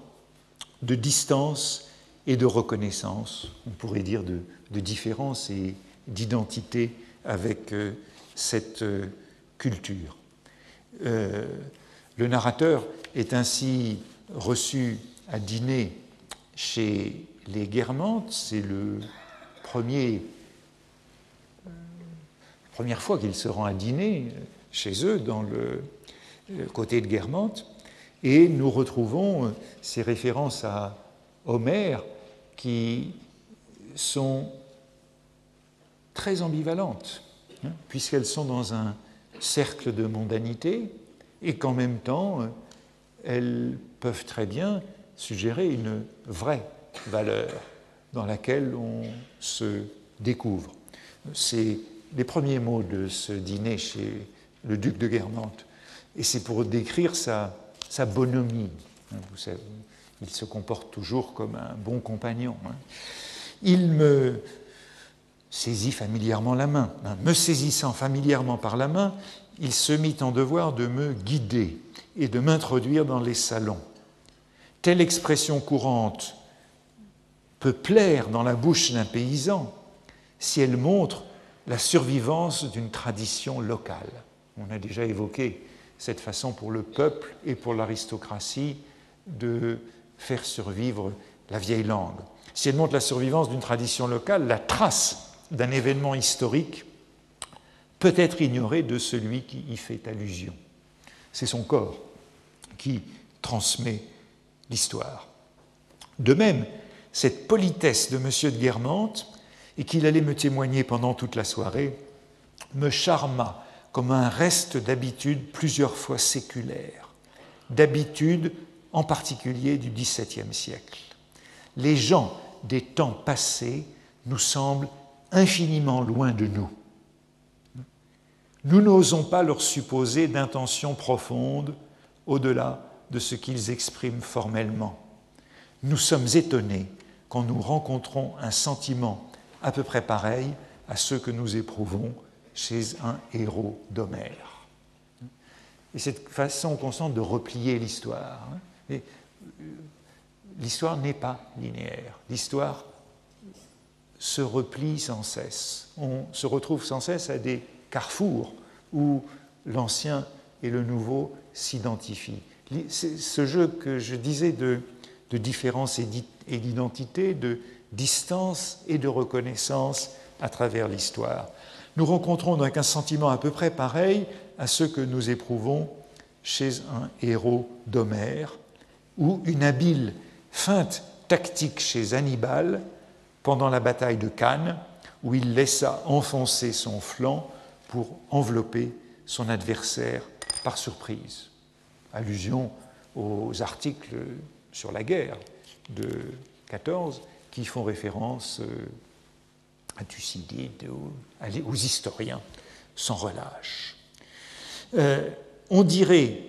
de distance et de reconnaissance, on pourrait dire de, différence et d'identité avec euh, cette euh, culture. le narrateur est ainsi reçu à dîner chez les Guermantes, c'est le premier, première fois qu'il se rend à dîner chez eux dans le, côté de Guermantes, et nous retrouvons euh, ces références à Homère qui sont très ambivalentes, hein, puisqu'elles sont dans un cercle de mondanité et qu'en même temps, euh, elles peuvent très bien suggérer une vraie valeur dans laquelle on se découvre. C'est les premiers mots de ce dîner chez le duc de Guermantes. Et c'est pour décrire sa, bonhomie. Savez, il se comporte toujours comme un bon compagnon. Hein. Il me saisit familièrement la main. Hein. Me saisissant familièrement par la main, il se mit en devoir de me guider et de m'introduire dans les salons telle expression courante peut plaire dans la bouche d'un paysan si elle montre la survivance d'une tradition locale. On a déjà évoqué cette façon pour le peuple et pour l'aristocratie de faire survivre la vieille langue. Si elle montre la survivance d'une tradition locale, la trace d'un événement historique peut être ignorée de celui qui y fait allusion. C'est son corps qui transmet l'histoire. De même, cette politesse de M. de Guermantes, et qu'il allait me témoigner pendant toute la soirée, me charma comme un reste d'habitude plusieurs fois séculaire, d'habitude en particulier du XVIIe siècle. Les gens des temps passés nous semblent infiniment loin de nous. Nous n'osons pas leur supposer d'intentions profondes au-delà de ce qu'ils expriment formellement. Nous sommes étonnés quand nous rencontrons un sentiment à peu près pareil à ceux que nous éprouvons chez un héros d'Homère. Et cette façon constante de replier l'histoire. Hein. Euh, l'histoire n'est pas linéaire. L'histoire se replie sans cesse. On se retrouve sans cesse à des carrefours où l'ancien et le nouveau s'identifient ce jeu que je disais de, différence et d'identité, de distance et de reconnaissance à travers l'histoire. Nous rencontrons donc un sentiment à peu près pareil à ce que nous éprouvons chez un héros d'Homère, ou une habile feinte tactique chez Hannibal pendant la bataille de Cannes, où il laissa enfoncer son flanc pour envelopper son adversaire par surprise. Allusion aux articles sur la guerre de 14 qui font référence euh, à Thucydide, aux, historiens sans relâche. Euh, on dirait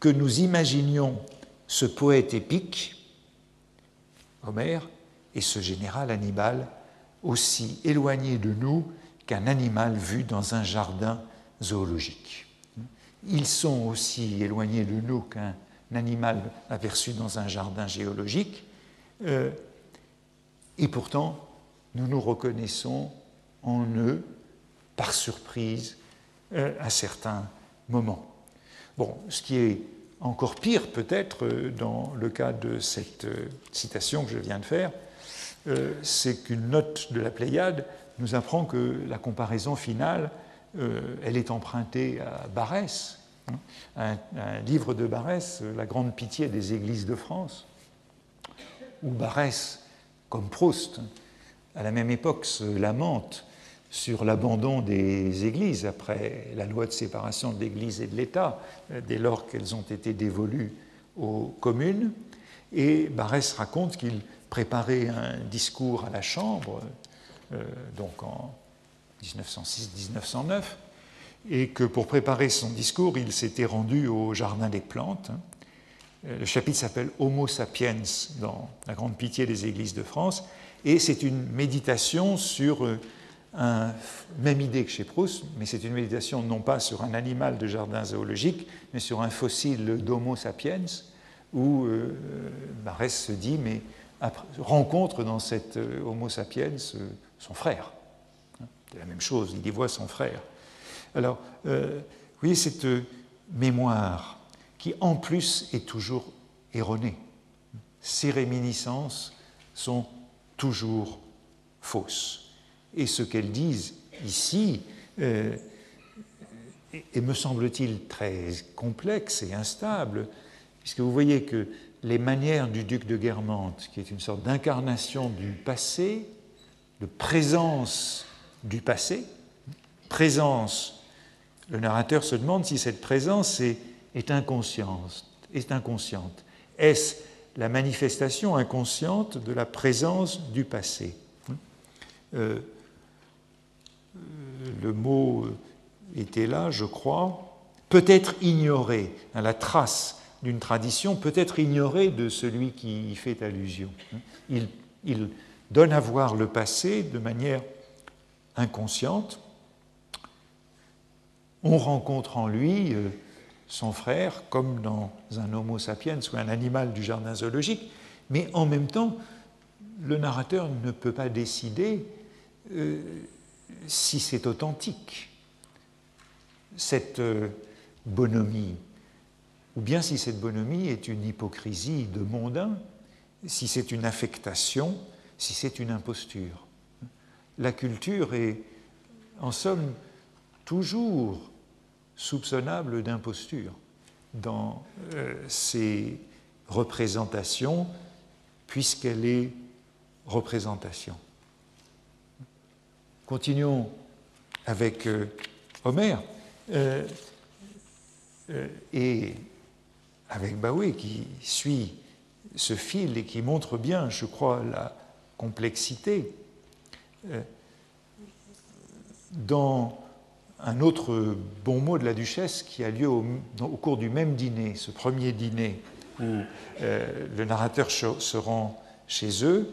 que nous imaginions ce poète épique, Homère, et ce général Hannibal aussi éloigné de nous qu'un animal vu dans un jardin zoologique ils sont aussi éloignés de nous qu'un animal aperçu dans un jardin géologique, euh, et pourtant nous nous reconnaissons en eux par surprise euh, à certains moments. Bon, ce qui est encore pire peut-être euh, dans le cas de cette citation que je viens de faire, c'est qu'une note de la Pléiade nous apprend que la comparaison finale euh, elle est empruntée à Barès, un, livre de Barès, La grande pitié des églises de France, où Barès, comme Proust, à la même époque, se lamente sur l'abandon des églises après la loi de séparation de l'Église et de l'État, dès lors qu'elles ont été dévolues aux communes. Et Barès raconte qu'il préparait un discours à la Chambre, euh, donc en 1906-1909, et que pour préparer son discours, il s'était rendu au Jardin des Plantes. Euh, le chapitre s'appelle Homo sapiens dans La Grande Pitié des Églises de France, et c'est une méditation sur euh, un, même idée que chez Proust, mais c'est une méditation non pas sur un animal de jardin zoologique, mais sur un fossile d'Homo sapiens, où euh, Barès se dit, mais rencontre dans cet Homo sapiens son frère. C'est la même chose, il y voit son frère. Alors, euh, vous voyez cette mémoire qui, en plus, est toujours erronée. Ces réminiscences sont toujours fausses. Et ce qu'elles disent ici euh, est, me semble-t-il, très complexe et instable, puisque vous voyez que les manières du duc de Guermantes, qui est une sorte d'incarnation du passé, de présence du passé, présence le narrateur se demande si cette présence est, inconsciente. Est inconsciente. Est-ce la manifestation inconsciente de la présence du passé euh, Le mot était là, je crois. Peut-être ignoré, hein, la trace d'une tradition peut être ignorée de celui qui y fait allusion. Il, il donne à voir le passé de manière inconsciente, on rencontre en lui euh, son frère comme dans un Homo sapiens ou un animal du jardin zoologique, mais en même temps, le narrateur ne peut pas décider euh, si c'est authentique, cette euh, bonhomie, ou bien si cette bonhomie est une hypocrisie de mondain, si c'est une affectation, si c'est une imposture. La culture est, en somme, toujours soupçonnable d'imposture dans euh, ces représentations, puisqu'elle est représentation. Continuons avec euh, Homère euh, et avec Baoué qui suit ce fil et qui montre bien, je crois, la complexité. Dans un autre bon mot de la duchesse qui a lieu au, cours du même dîner, ce premier dîner où euh, le narrateur se rend chez eux,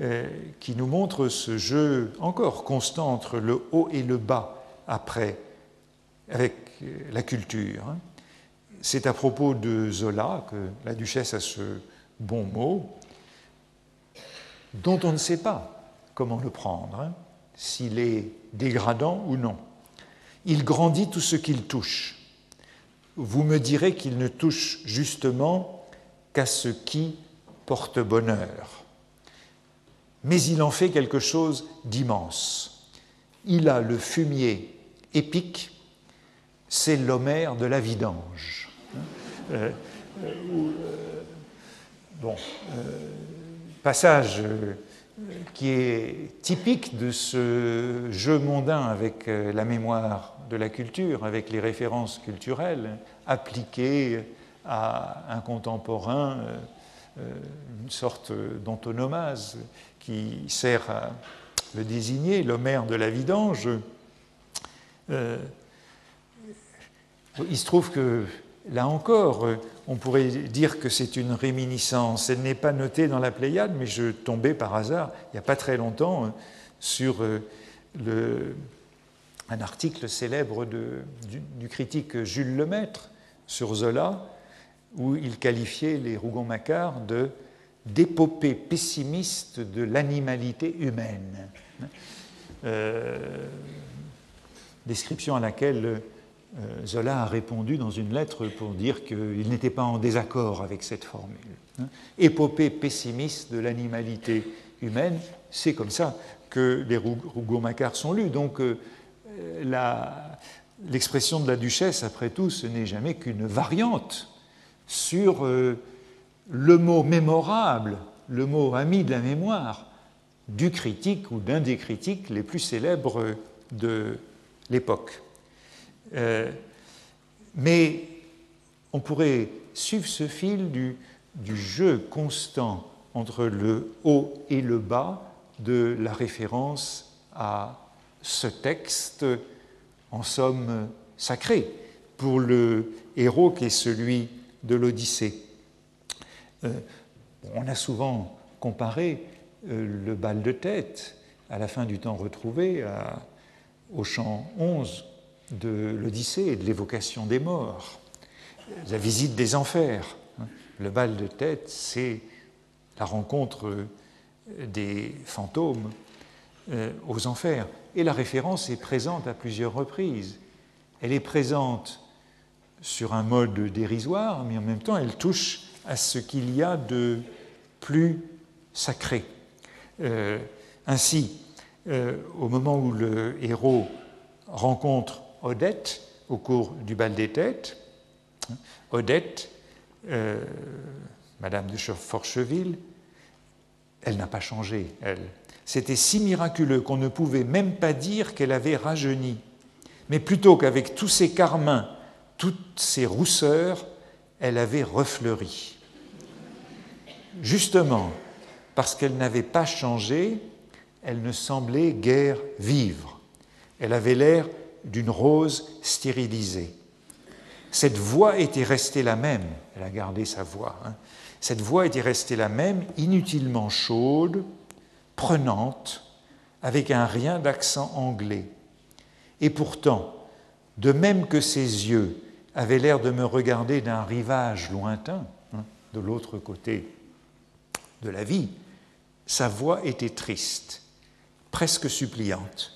euh, qui nous montre ce jeu encore constant entre le haut et le bas après, avec euh, la culture. Hein. C'est à propos de Zola que la duchesse a ce bon mot, dont on ne sait pas comment le prendre, hein, s'il est dégradant ou non. Il grandit tout ce qu'il touche. Vous me direz qu'il ne touche justement qu'à ce qui porte bonheur. Mais il en fait quelque chose d'immense. Il a le fumier épique, c'est l'Homère de la vidange. Euh, euh, euh, bon, passage qui est typique de ce jeu mondain avec la mémoire de la culture, avec les références culturelles appliquées à un contemporain, euh, euh, une sorte d'antonomase qui sert à le désigner, l'Homère de la vidange. Euh, il se trouve que là encore, on pourrait dire que c'est une réminiscence. Elle n'est pas notée dans la Pléiade, mais je tombais par hasard, il n'y a pas très longtemps, sur le, un article célèbre du, critique Jules Lemaître sur Zola, où il qualifiait les Rougon-Macquart de d'épopée pessimiste de l'animalité humaine. Euh, description à laquelle euh, Zola a répondu dans une lettre pour dire qu'il n'était pas en désaccord avec cette formule. Épopée pessimiste de l'animalité humaine, c'est comme ça que les Rougon-Macquart sont lus. Donc, euh, l'expression de la duchesse, après tout, ce n'est jamais qu'une variante sur euh, le mot mémorable, le mot ami de la mémoire du critique ou d'un des critiques les plus célèbres de l'époque. Euh, mais on pourrait suivre ce fil du, du, jeu constant entre le haut et le bas de la référence à ce texte, en somme sacré, pour le héros qui est celui de l'Odyssée. Euh, on a souvent comparé euh, le bal de tête à la fin du temps retrouvé au chant 11 de l'Odyssée et de l'évocation des morts, la visite des enfers. Le bal de tête, c'est la rencontre des fantômes euh, aux enfers. Et la référence est présente à plusieurs reprises. Elle est présente sur un mode dérisoire, mais en même temps, elle touche à ce qu'il y a de plus sacré. Euh, ainsi, euh, au moment où le héros rencontre Odette au cours du bal des têtes, Odette, euh, Madame de Forcheville, elle n'a pas changé, elle. C'était si miraculeux qu'on ne pouvait même pas dire qu'elle avait rajeuni. Mais plutôt qu'avec tous ses carmins, toutes ses rousseurs, elle avait refleuri. Justement, parce qu'elle n'avait pas changé, elle ne semblait guère vivre. Elle avait l'air d'une rose stérilisée. Cette voix était restée la même, elle a gardé sa voix, hein. cette voix était restée la même, inutilement chaude, prenante, avec un rien d'accent anglais. Et pourtant, de même que ses yeux avaient l'air de me regarder d'un rivage lointain, hein, de l'autre côté de la vie, sa voix était triste, presque suppliante,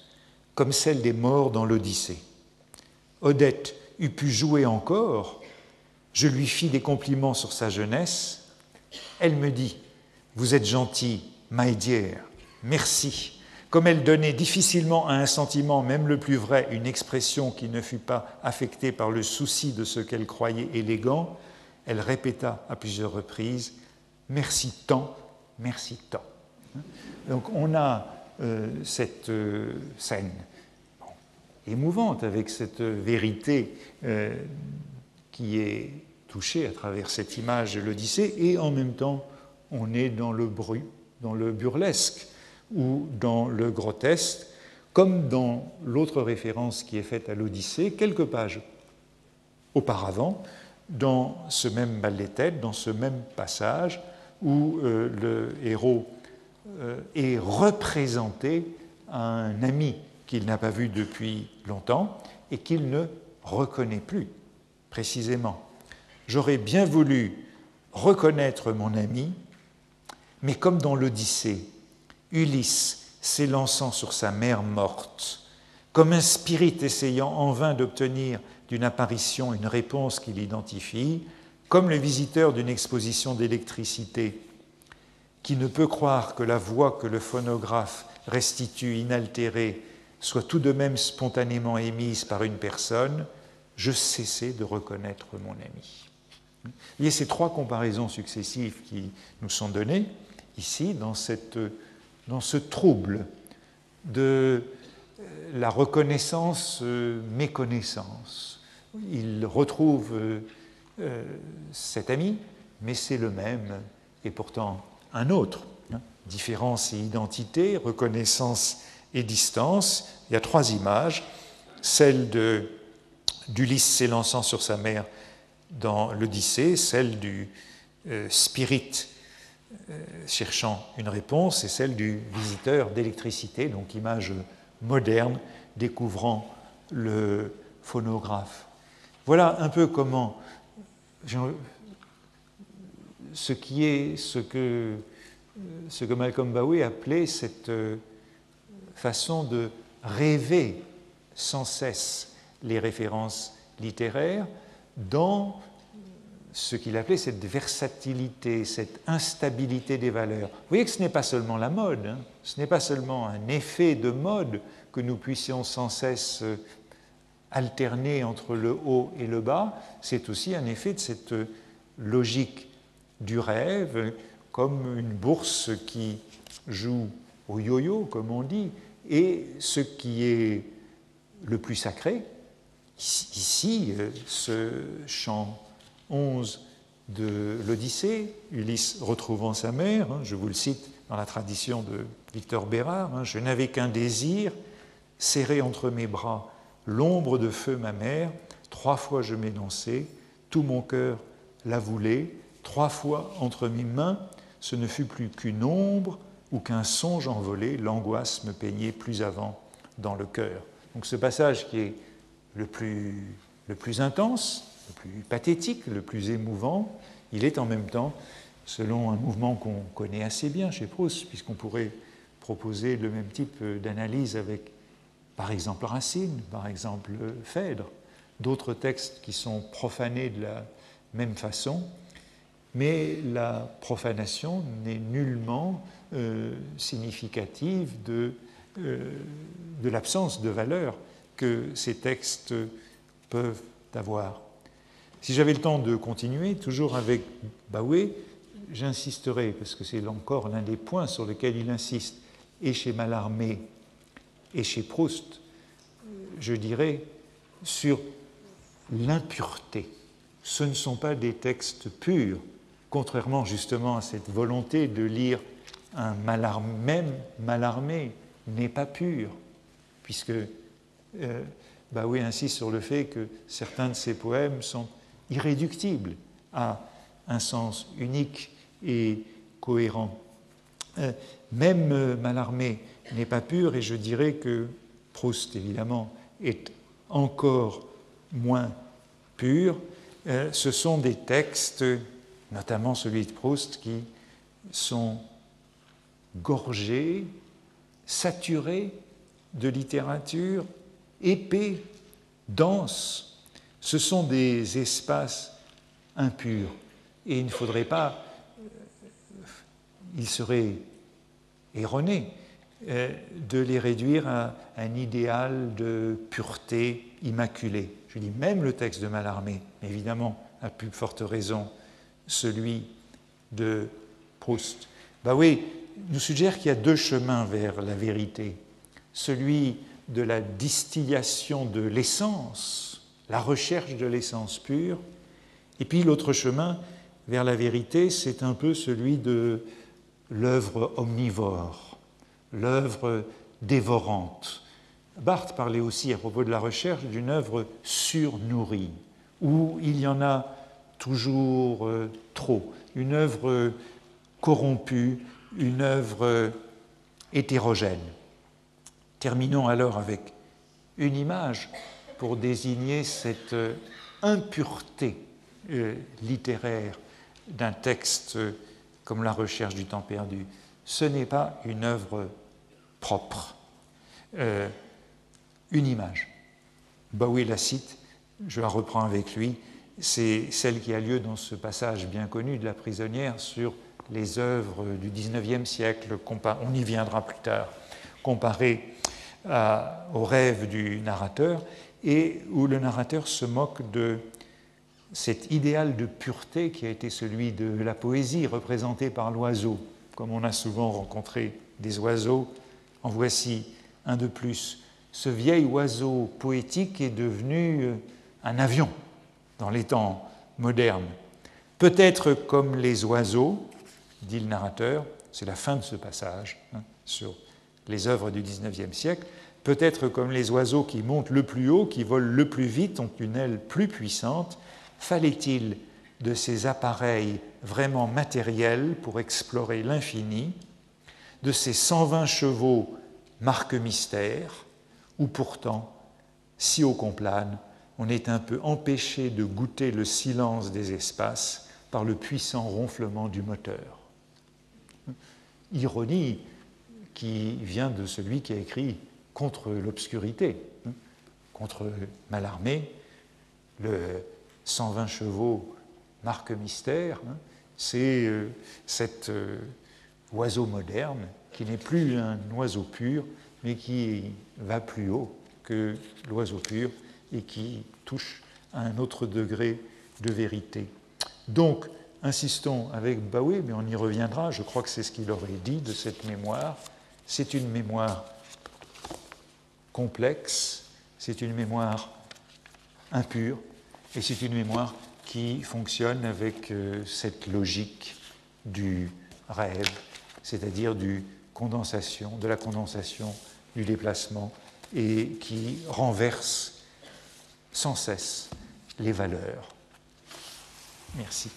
comme celle des morts dans l'Odyssée. Odette eût pu jouer encore, je lui fis des compliments sur sa jeunesse. Elle me dit Vous êtes gentil, my merci. Comme elle donnait difficilement à un sentiment, même le plus vrai, une expression qui ne fut pas affectée par le souci de ce qu'elle croyait élégant, elle répéta à plusieurs reprises Merci tant, merci tant. Donc on a euh, cette euh, scène émouvante avec cette vérité euh, qui est touchée à travers cette image de l'Odyssée et en même temps on est dans le bruit, dans le burlesque ou dans le grotesque, comme dans l'autre référence qui est faite à l'Odyssée, quelques pages auparavant, dans ce même bal des têtes, dans ce même passage où le héros euh, est représenté à un ami qu'il n'a pas vu depuis longtemps et qu'il ne reconnaît plus, précisément. J'aurais bien voulu reconnaître mon ami, mais comme dans l'Odyssée, Ulysse s'élançant sur sa mère morte, comme un spirit essayant en vain d'obtenir d'une apparition une réponse qu'il identifie, comme le visiteur d'une exposition d'électricité qui ne peut croire que la voix que le phonographe restitue inaltérée soit tout de même spontanément émise par une personne, je cessais de reconnaître mon ami. Il y a ces trois comparaisons successives qui nous sont données ici dans, cette, dans ce trouble de la reconnaissance méconnaissance. Il retrouve euh, cet ami, mais c'est le même, et pourtant un autre. Hein. Différence et identité, reconnaissance et distance. Il y a trois images. Celle d'Ulysse s'élançant sur sa mère dans l'Odyssée, celle du euh, spirit euh, cherchant une réponse et celle du visiteur d'électricité, donc image moderne découvrant le phonographe. Voilà un peu comment ce qui est ce que, ce que Malcolm Bowie appelait cette euh, façon de rêver sans cesse les références littéraires dans ce qu'il appelait cette versatilité, cette instabilité des valeurs. Vous voyez que ce n'est pas seulement la mode, hein. ce n'est pas seulement un effet de mode que nous puissions sans cesse euh, alterner entre le haut et le bas, c'est aussi un effet de cette logique du rêve, comme une bourse qui joue au yo-yo, comme on dit, et ce qui est le plus sacré, ici, euh, ce chant 11 de l'Odyssée, Ulysse retrouvant sa mère, hein, je vous le cite dans la tradition de Victor Bérard, hein, je n'avais qu'un désir, serré entre mes bras l'ombre de feu ma mère, trois fois je m'énonçai, tout mon cœur la voulait, trois fois entre mes mains, ce ne fut plus qu'une ombre ou qu'un songe envolé, l'angoisse me peignait plus avant dans le cœur. Donc ce passage qui est le plus intense, le plus pathétique, le plus émouvant, il est en même temps, selon un mouvement qu'on connaît assez bien chez Proust, puisqu'on pourrait proposer le même type d'analyse avec, par exemple, Racine, par exemple, Phèdre, d'autres textes qui sont profanés de la même façon, mais la profanation n'est nullement euh, significative de, euh, de l'absence de valeur que ces textes peuvent avoir. Si j'avais le temps de continuer, toujours avec Baoué, j'insisterai, parce que c'est encore l'un des points sur lesquels il insiste, et chez Mallarmé et chez Proust, je dirais, sur l'impureté. Ce ne sont pas des textes purs, contrairement justement à cette volonté de lire un Mallarmé, même Mallarmé n'est pas pur, puisque euh, Baoué insiste sur le fait que certains de ses poèmes sont irréductibles à un sens unique et cohérent. Euh, même euh, Mallarmé n'est pas pur, et je dirais que Proust, évidemment, est encore moins pur. Euh, ce sont des textes, notamment celui de Proust, qui sont gorgés, saturés de littérature, épais, denses. Ce sont des espaces impurs. Et il ne faudrait pas, euh, il serait erroné euh, de les réduire à un idéal de pureté immaculée. Je dis même le texte de Mallarmé, mais évidemment, à plus forte raison, celui de Proust. Bah oui, nous suggère qu'il y a deux chemins vers la vérité. Celui de la distillation de l'essence, la recherche de l'essence pure, et puis l'autre chemin vers la vérité, c'est un peu celui de l'œuvre omnivore, l'œuvre dévorante. Barthes parlait aussi à propos de la recherche d'une œuvre surnourrie, où il y en a toujours euh, trop, une œuvre corrompue, une œuvre hétérogène. Terminons alors avec une image pour désigner cette impureté euh, littéraire d'un texte comme La recherche du temps perdu, ce n'est pas une œuvre propre. Euh, une image. Bowie la cite, je la reprends avec lui, c'est celle qui a lieu dans ce passage bien connu de la prisonnière sur les œuvres du XIXe siècle, on y viendra plus tard, comparé au rêve du narrateur, et où le narrateur se moque de cet idéal de pureté qui a été celui de la poésie représentée par l'oiseau. Comme on a souvent rencontré des oiseaux, en voici un de plus. Ce vieil oiseau poétique est devenu euh, un avion dans les temps modernes. Peut-être comme les oiseaux, dit le narrateur, c'est la fin de ce passage hein, sur les œuvres du XIXe siècle, peut-être comme les oiseaux qui montent le plus haut, qui volent le plus vite, ont une aile plus puissante, Fallait-il de ces appareils vraiment matériels pour explorer l'infini, de ces 120 chevaux marque mystère, où pourtant, si haut qu'on plane, on est un peu empêché de goûter le silence des espaces par le puissant ronflement du moteur. Ironie qui vient de celui qui a écrit contre l'obscurité, contre Malarmé, le 120 chevaux, marque mystère, hein, c'est euh, cet euh, oiseau moderne qui n'est plus un oiseau pur, mais qui va plus haut que l'oiseau pur, et qui touche à un autre degré de vérité. Donc, insistons avec Baoué, mais on y reviendra, je crois que c'est ce qu'il aurait dit de cette mémoire. C'est une mémoire complexe, c'est une mémoire impure, et c'est une mémoire qui fonctionne avec euh, cette logique du rêve, c'est-à-dire du condensation, de la condensation, du déplacement, et qui renverse sans cesse les valeurs. Merci.